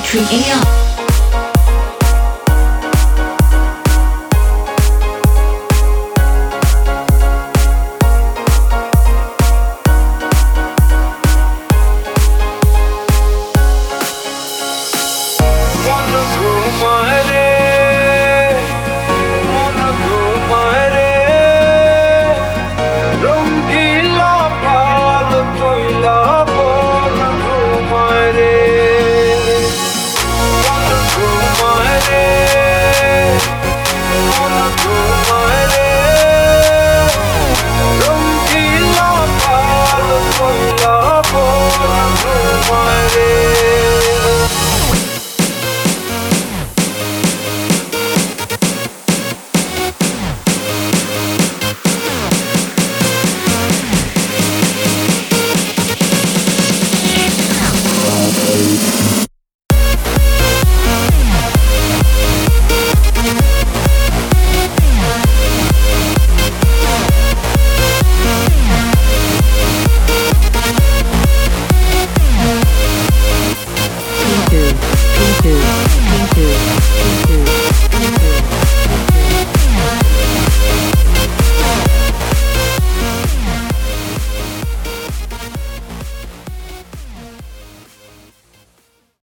by Tree AL. go.